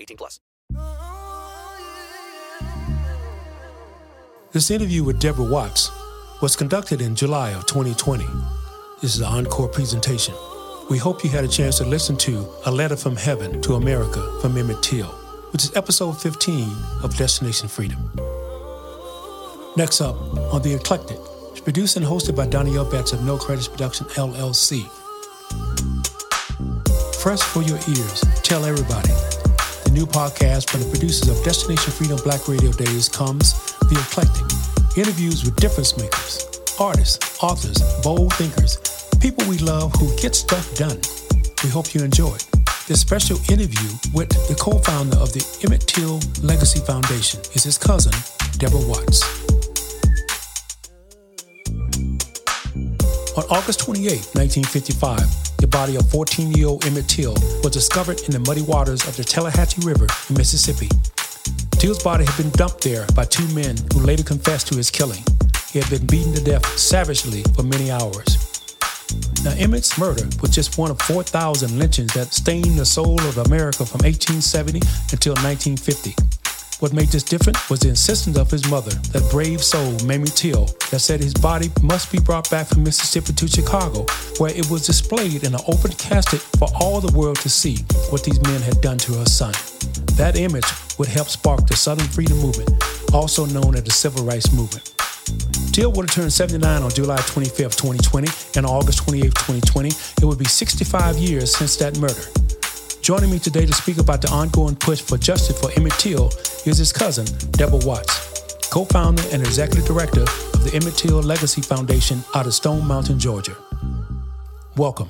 18 plus. This interview with Deborah Watts was conducted in July of 2020. This is an encore presentation. We hope you had a chance to listen to A Letter from Heaven to America from Emmett Till, which is episode 15 of Destination Freedom. Next up, on The Eclectic, it's produced and hosted by Donnie L. Betts of No Credits Production LLC. Fresh for your ears, tell everybody. New podcast from the producers of Destination Freedom Black Radio Days comes The Eclectic. Interviews with difference makers, artists, authors, bold thinkers, people we love who get stuff done. We hope you enjoy. This special interview with the co-founder of the Emmett Till Legacy Foundation is his cousin, Deborah Watts. On August 28, 1955, the body of 14 year old Emmett Till was discovered in the muddy waters of the Tallahatchie River in Mississippi. Till's body had been dumped there by two men who later confessed to his killing. He had been beaten to death savagely for many hours. Now, Emmett's murder was just one of 4,000 lynchings that stained the soul of America from 1870 until 1950. What made this different was the insistence of his mother, that brave soul, Mamie Till, that said his body must be brought back from Mississippi to Chicago, where it was displayed in an open casket for all the world to see what these men had done to her son. That image would help spark the Southern Freedom Movement, also known as the Civil Rights Movement. Till would have turned 79 on July 25, 2020, and August 28, 2020. It would be 65 years since that murder. Joining me today to speak about the ongoing push for justice for Emmett Till is his cousin, Deborah Watts, co founder and executive director of the Emmett Till Legacy Foundation out of Stone Mountain, Georgia. Welcome.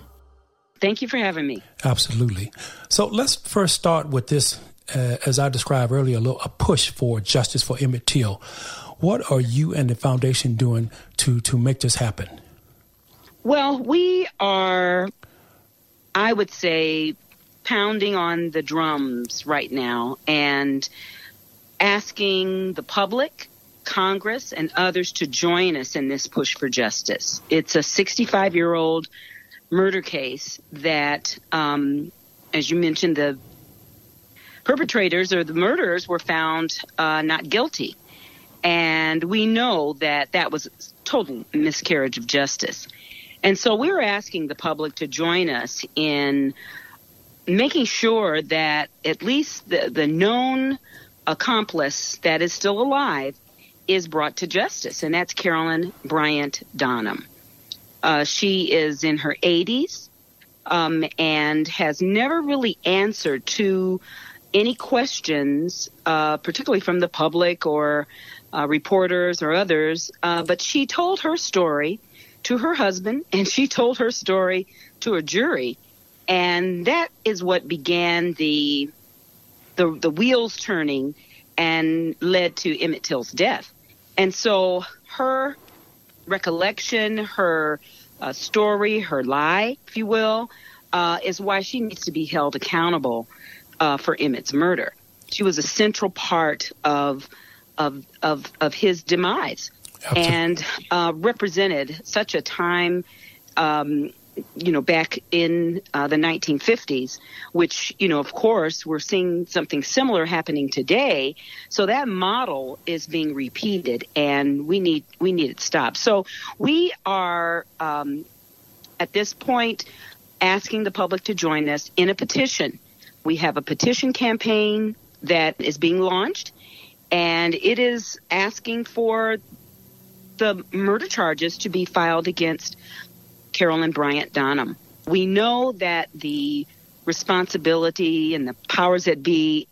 Thank you for having me. Absolutely. So let's first start with this, uh, as I described earlier, a, little, a push for justice for Emmett Till. What are you and the foundation doing to, to make this happen? Well, we are, I would say, pounding on the drums right now and asking the public, Congress, and others to join us in this push for justice. It's a 65 year old murder case that, um, as you mentioned, the perpetrators or the murderers were found uh, not guilty. And we know that that was total miscarriage of justice. And so we're asking the public to join us in making sure that at least the, the known accomplice that is still alive is brought to justice, and that's Carolyn Bryant Donham. Uh, she is in her 80s um, and has never really answered to any questions, uh, particularly from the public or uh, reporters or others. Uh, but she told her story to her husband, and she told her story to a jury and that is what began the the, the wheels turning and led to Emmett Till's death. And so her recollection, her uh, story, her lie, if you will, uh, is why she needs to be held accountable uh, for Emmett's murder. She was a central part of of of, of his demise, Absolutely. and uh, represented such a time um, you know, back in uh, the 1950s, which, you know, of course, we're seeing something similar happening today. So that model is being repeated, and we need we need it stopped. So we are um, at this point asking the public to join us in a petition We have a petition campaign that is being launched, and it is asking for the murder charges to be filed against Carolyn Bryant Donham. We know that the responsibility and the powers that be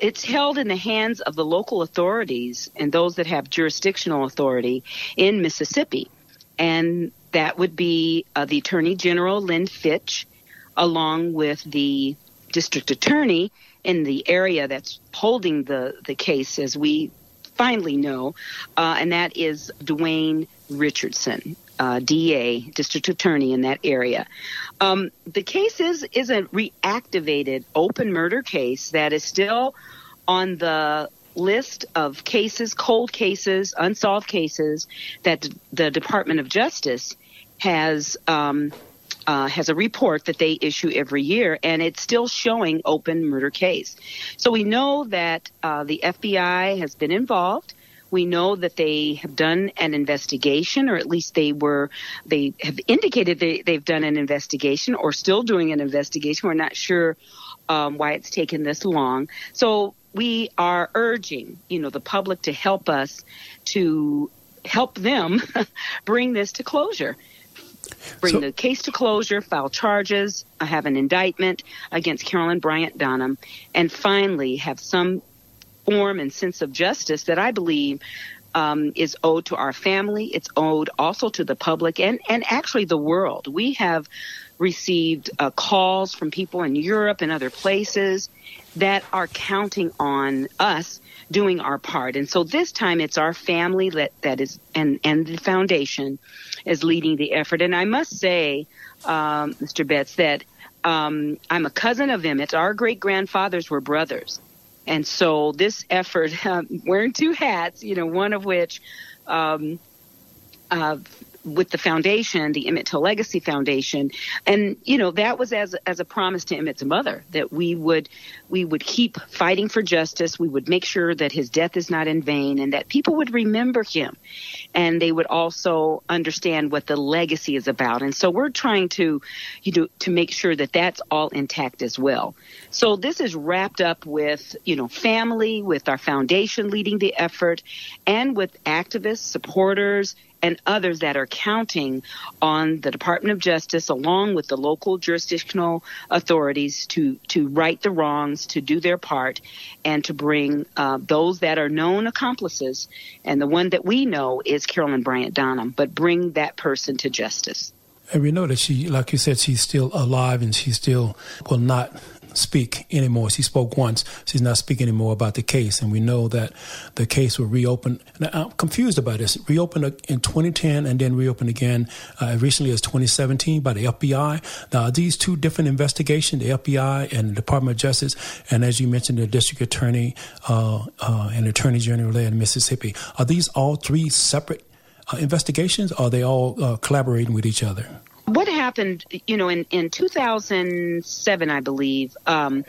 it's held in the hands of the local authorities and those that have jurisdictional authority in Mississippi. And that would be uh, the Attorney General, Lynn Fitch, along with the district attorney in the area that's holding the, the case, as we finally know, uh, and that is Dewayne Richardson, uh, DA, district attorney in that area. Um, the case is, is a reactivated open murder case that is still on the list of cases, cold cases, unsolved cases that the Department of Justice has um, uh, has a report that they issue every year, and it's still showing open murder case. So we know that uh, the FBI has been involved. We know that they have done an investigation, or at least they were, they have indicated they, they've done an investigation or still doing an investigation. We're not sure um, why it's taken this long. So we are urging, you know, the public to help us to help them bring this to closure. Bring so, the case to closure, file charges, have an indictment against Carolyn Bryant Donham, and finally have some and sense of justice that I believe um, is owed to our family. It's owed also to the public and, and actually the world. We have received uh, calls from people in Europe and other places that are counting on us doing our part. And so this time it's our family that, that is, and, and the foundation is leading the effort. And I must say, um, Mr. Betts, that um, I'm a cousin of Emmett. Our great grandfathers were brothers. And so this effort, um, wearing two hats, you know, one of which um, uh, with the foundation, the Emmett Till Legacy Foundation, and you know that was as as a promise to Emmett's mother that we would we would keep fighting for justice. We would make sure that his death is not in vain, and that people would remember him, and they would also understand what the legacy is about. And so we're trying to, you know, to make sure that that's all intact as well. So this is wrapped up with you know family, with our foundation leading the effort, and with activists, supporters and others that are counting on the Department of Justice along with the local jurisdictional authorities to, to right the wrongs, to do their part, and to bring uh, those that are known accomplices. And the one that we know is Carolyn Bryant Donham, but bring that person to justice. And we know that she, like you said, she's still alive and she still will not speak anymore. She spoke once. She's not speaking anymore about the case. And we know that the case will reopen. Now, I'm confused about this. Reopened in 2010 and then reopened again uh, recently as 2017 by the FBI. Now, are these two different investigations, the FBI and the Department of Justice, and as you mentioned, the district attorney uh, uh, and attorney general there in Mississippi, are these all three separate uh, investigations? Or are they all uh, collaborating with each other? What happened, you know, in, in 2007, I believe, um,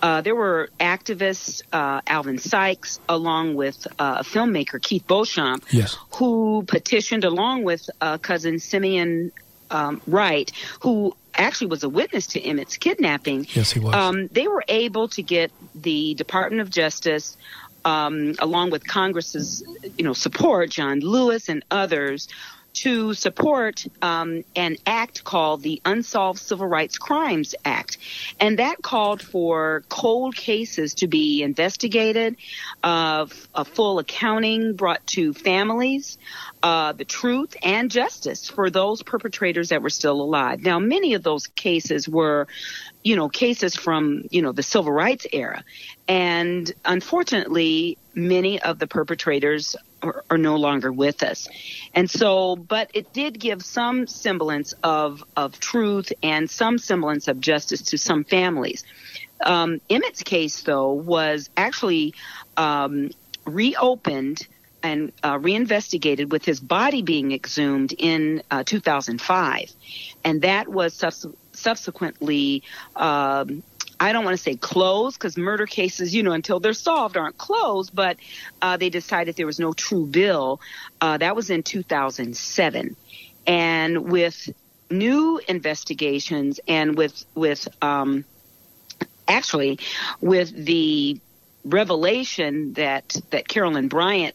uh, there were activists, uh, Alvin Sykes, along with uh, filmmaker Keith Beauchamp, yes. who petitioned along with uh, cousin Simeon um, Wright, who actually was a witness to Emmett's kidnapping. Yes, he was. Um, they were able to get the Department of Justice, um, along with Congress's, you know, support, John Lewis and others, to support um, an act called the Unsolved Civil Rights Crimes Act. And that called for cold cases to be investigated, uh, a full accounting brought to families, uh, the truth and justice for those perpetrators that were still alive. Now, many of those cases were, you know, cases from, you know, the civil rights era. And unfortunately, many of the perpetrators are, are, no longer with us. And so, but it did give some semblance of, of truth and some semblance of justice to some families. Um, Emmett's case, though, was actually um, reopened and uh, reinvestigated with his body being exhumed in uh, 2005. And that was subs- subsequently um, I don't want to say closed because murder cases, you know, until they're solved aren't closed, but uh, they decided there was no true bill. Uh, that was in 2007. And with new investigations and with, with, um, actually, with the revelation that that Carolyn Bryant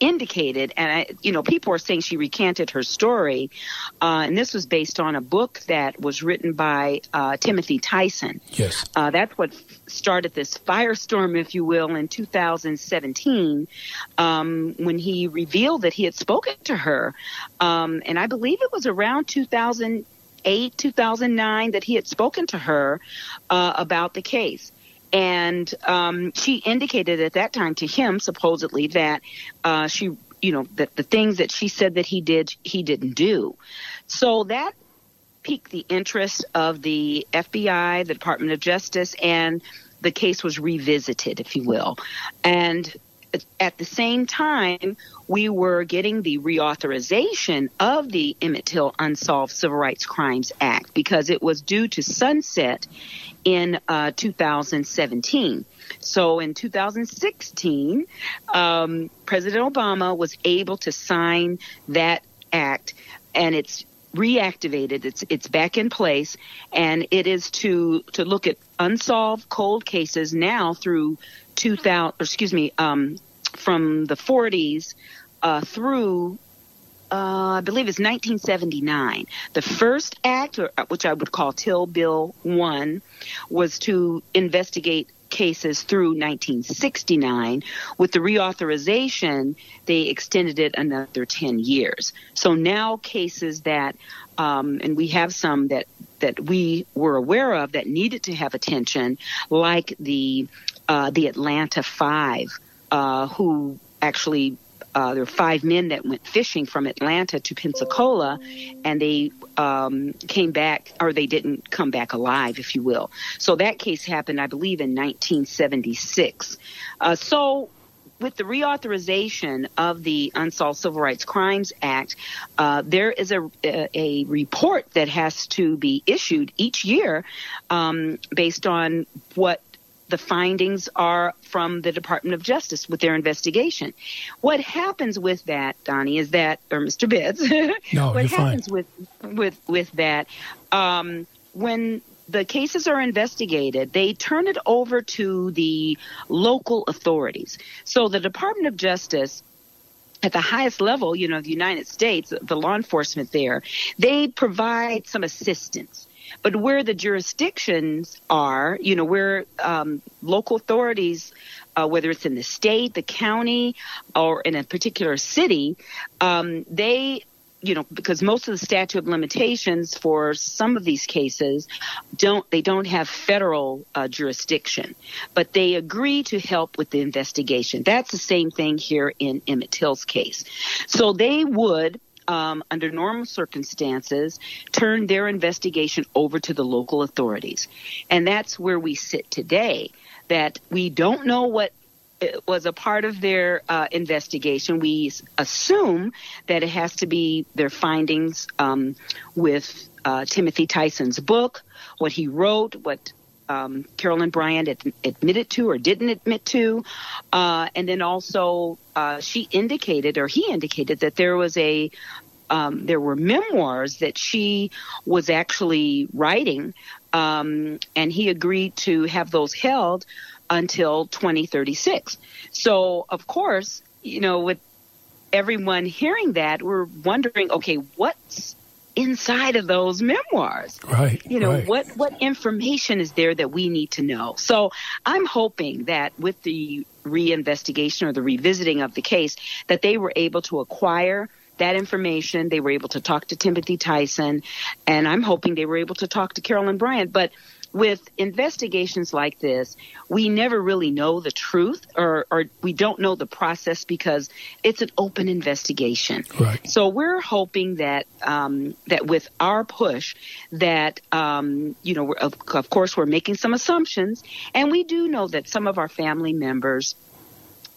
indicated, and I, you know, people are saying she recanted her story, uh, and this was based on a book that was written by uh, Timothy Tyson. Yes. Uh, that's what started this firestorm, if you will, in 2017, um, when he revealed that he had spoken to her, um, and I believe it was around 2008, 2009 that he had spoken to her uh, about the case. And um, she indicated at that time to him, supposedly, that uh, she, you know, that the things that she said that he did, he didn't do. So that piqued the interest of the FBI, the Department of Justice, and the case was revisited, if you will. And at the same time, we were getting the reauthorization of the Emmett Till Unsolved Civil Rights Crimes Act because it was due to sunset in uh, 2017. So in 2016, um, President Obama was able to sign that act, and it's reactivated. It's it's back in place, and it is to to look at unsolved cold cases now through 2000. Excuse me, um, from the 40s uh, through uh, I believe it's 1979. The first act, or, uh, which I would call Till Bill 1, was to investigate cases through 1969. With the reauthorization, they extended it another 10 years. So now cases that, um, and we have some that that we were aware of that needed to have attention, like the uh, the Atlanta Five, uh, who actually uh, there were five men that went fishing from Atlanta to Pensacola, and they um, came back, or they didn't come back alive, if you will. So that case happened, I believe, in 1976. Uh, so with the reauthorization of the Unsolved Civil Rights Crimes Act, uh, there is a, a, a, report that has to be issued each year um, based on what the findings are from the Department of Justice with their investigation. What happens with that, Donnie, is that, or Mr. Betts, no, what happens fine. with with with that um, when the cases are investigated, they turn it over to the local authorities. So the Department of Justice at the highest level, you know, the United States, the law enforcement there, they provide some assistance. But where the jurisdictions are, you know, where um, local authorities, uh, whether it's in the state, the county, or in a particular city, um, they you know, because most of the statute of limitations for some of these cases don't they don't have federal uh, jurisdiction, but they agree to help with the investigation. That's the same thing here in Emmett Till's case. So they would um, under normal circumstances, turn their investigation over to the local authorities. And that's where we sit today, that we don't know what was a part of their uh, investigation. We assume that it has to be their findings um, with uh, Timothy Tyson's book, what he wrote, what um, Carolyn Bryant ad- admitted to or didn't admit to. Uh, and then also, uh, she indicated or he indicated that there was a um, there were memoirs that she was actually writing, um, and he agreed to have those held until 2036. So, of course, you know, with everyone hearing that, we're wondering, okay, what's inside of those memoirs. Right. You know, right. what what information is there that we need to know? So I'm hoping that with the reinvestigation or the revisiting of the case that they were able to acquire that information. They were able to talk to Timothy Tyson, and I'm hoping they were able to talk to Carolyn Bryant. But with investigations like this, we never really know the truth or, or we don't know the process because it's an open investigation. Right. So we're hoping that um, that with our push, that um, you know, of, of course, we're making some assumptions, and we do know that some of our family members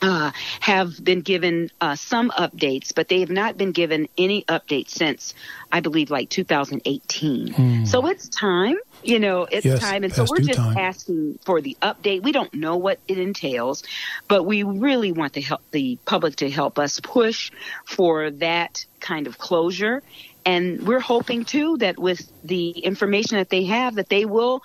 uh, have been given uh, some updates, but they have not been given any updates since, I believe, like 2018. So it's time, you know, it's. Yes, time. And so we're just time. asking for the update. We don't know what it entails, but we really want the help, the public to help us push for that kind of closure. And we're hoping too that with the information that they have, that they will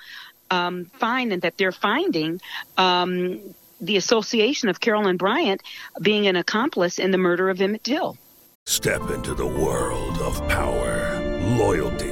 um, find and that they're finding um, the association of Carolyn Bryant being an accomplice in the murder of Emmett Till. Step into the world of power, loyalty,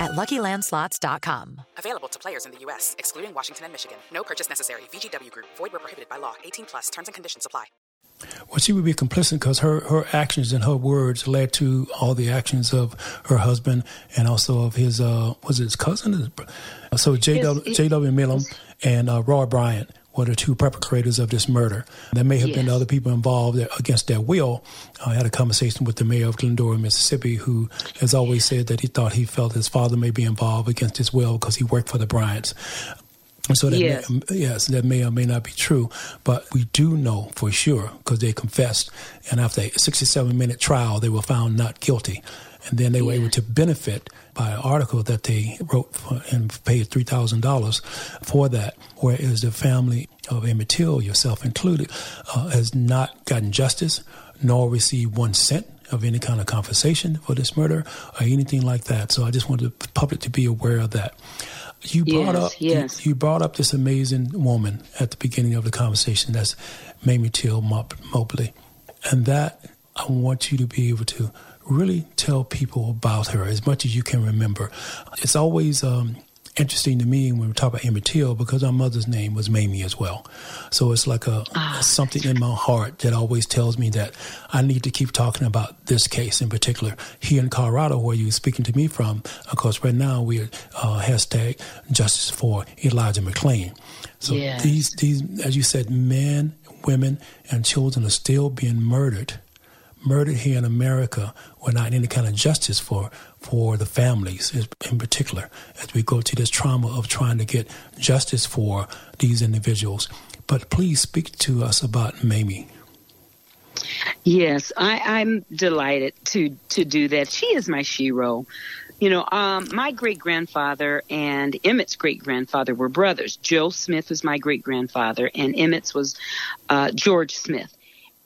at LuckyLandSlots.com. Available to players in the U.S., excluding Washington and Michigan. No purchase necessary. VGW Group. Void where prohibited by law. 18 plus. Terms and conditions apply. Well, she would be complicit because her, her actions and her words led to all the actions of her husband and also of his, uh, was it his cousin? So J.W. J.W. Milam and uh, Roy Bryant were the two perpetrators of this murder. There may have Yes. been other people involved against their will. Uh, I had a conversation with the mayor of Glendora, Mississippi, who has always said that he thought he felt his father may be involved against his will because he worked for the Bryants. So that Yes. may, yes, that may or may not be true, but we do know for sure because they confessed, and after a 67 minute trial, they were found not guilty, and then they were able to benefit by an article that they wrote for, and paid three thousand dollars for that. Whereas the family of Emmett Till, yourself included, uh, has not gotten justice nor received one cent of any kind of compensation for this murder or anything like that. So I just wanted the public to be aware of that. You brought Yes, up yes. you, you brought up this amazing woman at the beginning of the conversation. That's Mamie Till Mobley, and that I want you to be able to really tell people about her as much as you can remember. It's always um, interesting to me when we talk about Emmett Till because our mother's name was Mamie as well. So it's like a something in my heart that always tells me that I need to keep talking about this case in particular here in Colorado, where you're speaking to me from. Of course, right now we're uh, hashtag Justice for Elijah McClain. So Yes. these these, as you said, men, women, and children are still being murdered murdered here in America without any kind of justice for for the families in particular as we go to this trauma of trying to get justice for these individuals. But please speak to us about Mamie. Yes, I, I'm delighted to to do that. She is my shero. You know, um, my great grandfather and Emmett's great grandfather were brothers. Joe Smith was my great grandfather, and Emmett's was uh, George Smith.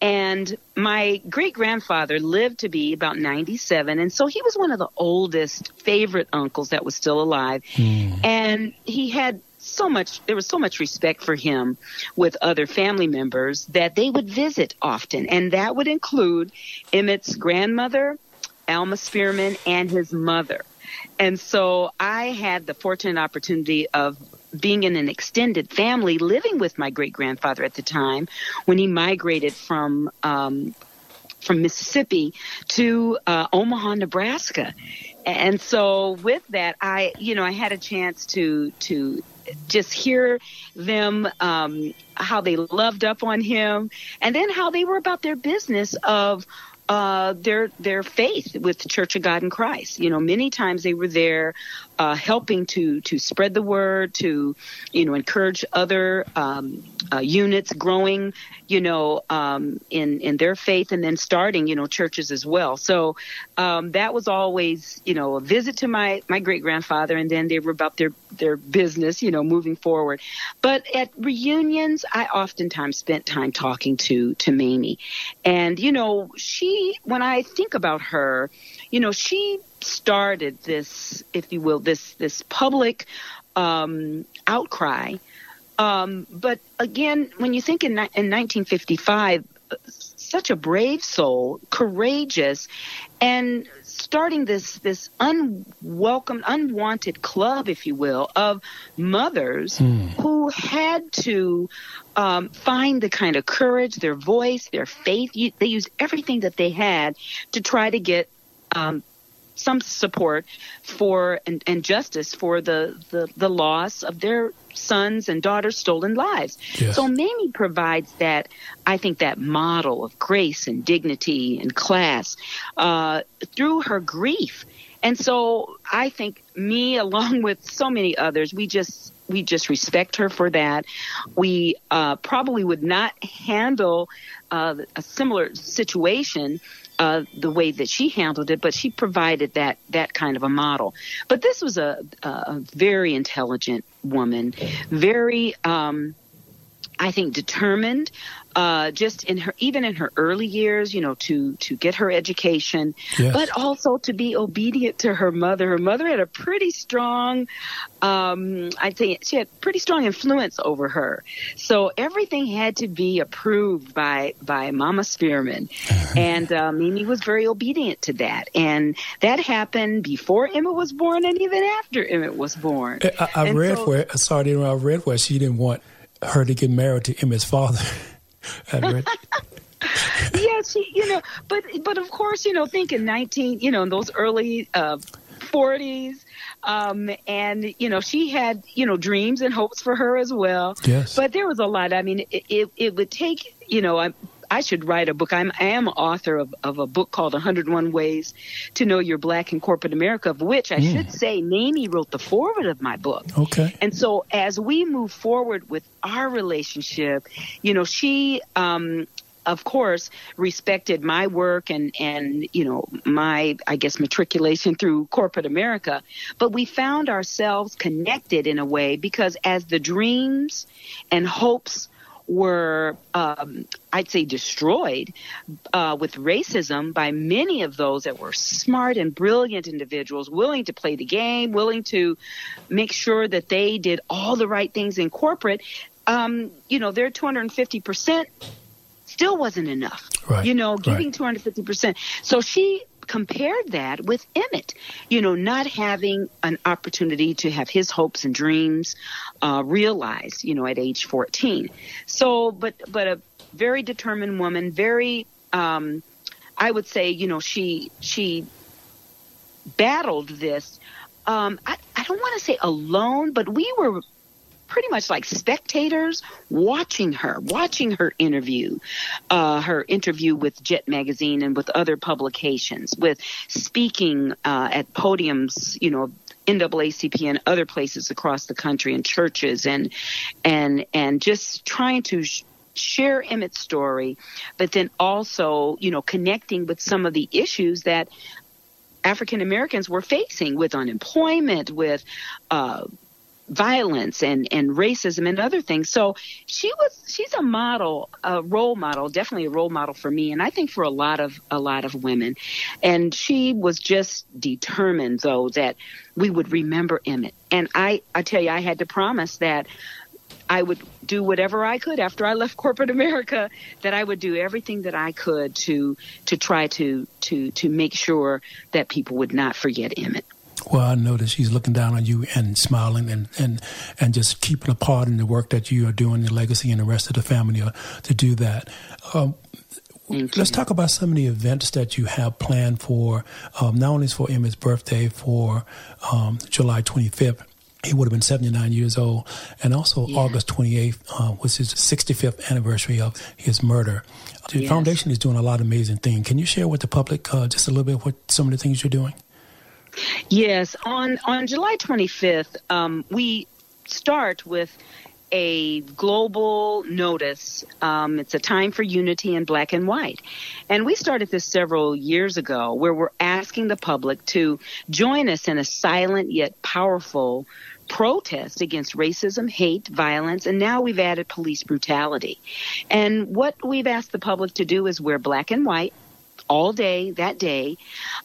And my great grandfather lived to be about 97. And so he was one of the oldest favorite uncles that was still alive. Hmm. And he had so much, there was so much respect for him with other family members that they would visit often. And that would include Emmett's grandmother, Alma Spearman, and his mother. And so I had the fortunate opportunity of being in an extended family, living with my great grandfather at the time when he migrated from um, from Mississippi to uh, Omaha, Nebraska. And so with that, I you know I had a chance to to just hear them um, how they loved up on him, and then how they were about their business of uh, their their faith with the Church of God in Christ. You know, many times they were there uh, helping to to spread the word, to you know encourage other um, uh, units growing, you know, um, in in their faith, and then starting you know churches as well. So um, that was always you know a visit to my my great grandfather, and then they were about their their business, you know, moving forward. But at reunions, I oftentimes spent time talking to to Mamie, and you know, she when I think about her, you know, she started this, if you will, this this public um, outcry. Um, but again, when you think in, in 1955, such a brave soul, courageous, and starting this this unwelcome, unwanted club, if you will, of mothers Hmm. who had to um, find the kind of courage, their voice, their faith. You, they used everything that they had to try to get um, some support for and, and justice for the, the, the loss of their sons and daughters' stolen lives. Yes. So Mamie provides that, I think, that model of grace and dignity and class uh, through her grief. And so I think me, along with so many others, we just we just respect her for that. We uh, probably would not handle uh, a similar situation uh, the way that she handled it, but she provided that that kind of a model. But this was a, a very intelligent woman, very. Um, I think determined, uh, just in her, even in her early years, you know, to to get her education, Yes. but also to be obedient to her mother. Her mother had a pretty strong, um, I'd say she had pretty strong influence over her. So everything had to be approved by by Mama Spearman, and uh, Mimi was very obedient to that. And that happened before Emma was born, and even after Emmett was born. I, I read so- where sorry, I read where she didn't want her to get married to Emmett's father. Yeah, she, you know, but but of course, you know, think in nineteen, you know, in those early uh, forties, um, and you know, she had you know dreams and hopes for her as well. Yes. But there was a lot. I mean, it it, it would take, you know, I. Should write a book. I'm, I am author of, of a book called 101 Ways to Know You're Black in Corporate America, of which I should say Mamie wrote the foreword of my book. okay. And so as we move forward with our relationship, you know, she, um, of course, respected my work and, and, you know, my, I guess, matriculation through corporate America. But we found ourselves connected in a way because as the dreams and hopes were, um, I'd say, destroyed uh, with racism by many of those that were smart and brilliant individuals, willing to play the game, willing to make sure that they did all the right things in corporate. Um, you know, their 250 percent still wasn't enough. Right, You know, right. giving 250 percent. So she compared that with Emmett, you know, not having an opportunity to have his hopes and dreams uh, realized, you know, at age 14. So, but but a very determined woman, very, um, I would say, you know, she she battled this. Um, I, I don't want to say alone, but we were pretty much like spectators watching her, watching her interview, uh, her interview with Jet Magazine and with other publications, with speaking uh, at podiums, you know, NAACP and other places across the country and churches and and and just trying to sh- share Emmett's story, but then also, you know, connecting with some of the issues that African Americans were facing with unemployment, with uh, violence and, and racism and other things. So she was she's a model, a role model, definitely a role model for me and I think for a lot of a lot of women. And she was just determined though that we would remember Emmett. And I I tell you I had to promise that I would do whatever I could after I left corporate America that I would do everything that I could to to try to to to make sure that people would not forget Emmett. Well, I know that she's looking down on you and smiling and, and, and just keeping a part in the work that you are doing, the legacy and the rest of the family uh, to do that. Um, let's talk about some of the events that you have planned for, um, not only for Emmett's birthday, for um, July 25th. He would have been 79 years old. And also August 28th, uh, was his 65th anniversary of his murder. The Yes. foundation is doing a lot of amazing things. Can you share with the public uh, just a little bit what some of the things you're doing? Yes, on on July 25th, um, we start with a global notice. Um, it's a time for unity in black and white, and we started this several years ago, where we're asking the public to join us in a silent yet powerful protest against racism, hate, violence, and now we've added police brutality. And what we've asked the public to do is wear black and white all day that day,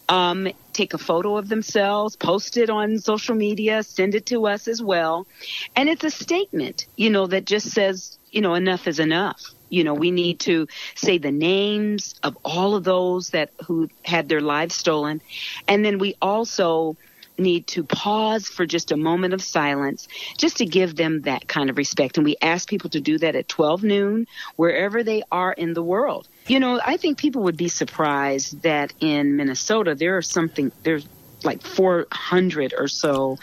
um, take a photo of themselves, post it on social media, send it to us as well. And it's a statement, you know, that just says, you know, enough is enough. You know, we need to say the names of all of those that who had their lives stolen. And then we also need to pause for just a moment of silence just to give them that kind of respect. And we ask people to do that at 12 noon, wherever they are in the world. You know, I think people would be surprised that in Minnesota there are something, there's like 400 or so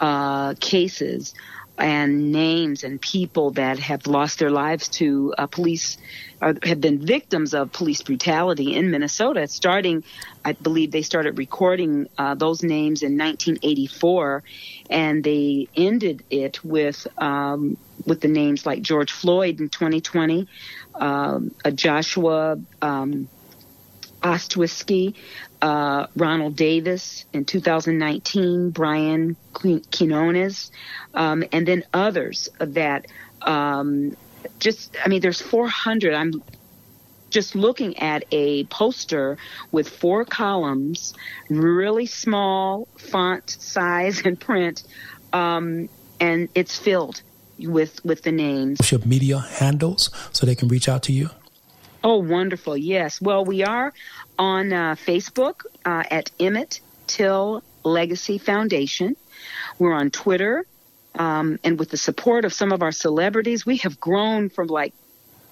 uh, cases and names and people that have lost their lives to uh, police or have been victims of police brutality in Minnesota. Starting, I believe they started recording uh, those names in 1984, and they ended it with um, with the names like George Floyd in 2020, um, Joshua. Um, Ostwiski, uh, Ronald Davis in 2019, Brian Quinones, um, and then others that um, just, I mean, there's 400. I'm just looking at a poster with four columns, really small font size and print, um, and it's filled with with the names. Media handles so they can reach out to you. Oh, wonderful! Yes. Well, we are on uh, Facebook uh, at Emmett Till Legacy Foundation. We're on Twitter, um, and with the support of some of our celebrities, we have grown from like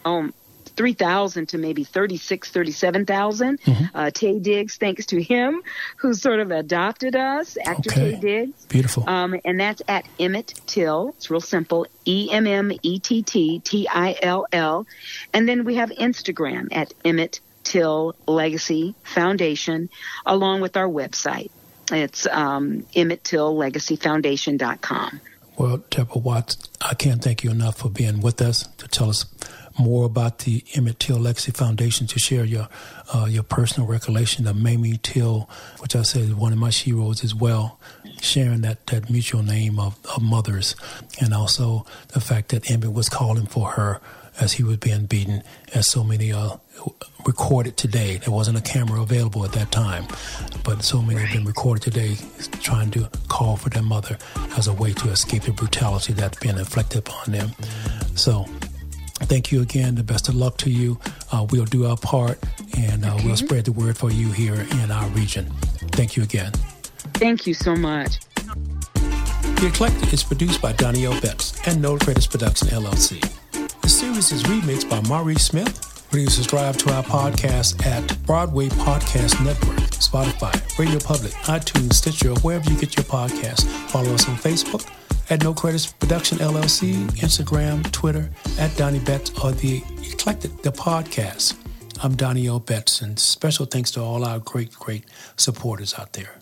um, 3,000 to maybe 36, 37,000. Mm-hmm. Uh, Taye Diggs, thanks to him, who sort of adopted us, actor okay. Taye Diggs. Beautiful. Um, and that's at Emmett Till. It's real simple. E M M E T T T I L L. And then we have Instagram at Emmett Till Legacy Foundation, along with our website. It's um, EmmettTillLegacyFoundation.com. Well, Deborah Watts, I can't thank you enough for being with us to tell us more about the Emmett Till Legacy Foundation, to share your uh, your personal recollection of Mamie Till, which I said is one of my heroes as well, sharing that, that mutual name of, of mothers, and also the fact that Emmett was calling for her as he was being beaten, as so many uh, recorded today. There wasn't a camera available at that time, but so many have been recorded today trying to call for their mother as a way to escape the brutality that's been inflicted upon them. So, thank you again. The best of luck to you. Uh, we'll do our part and uh, okay. we'll spread the word for you here in our region. Thank you again. Thank you so much. The Eclectic is produced by Donnie L. Betts and No Credits Production LLC. The series is remixed by Maurice Smith. Please subscribe to our podcast at Broadway Podcast Network, Spotify, Radio Public, iTunes, Stitcher, wherever you get your podcasts. Follow us on Facebook at No Credits Production LLC, Instagram, Twitter, at Donnie Betts or The Eclectic, the podcast. I'm Donnie O. Betts, and special thanks to all our great, great supporters out there.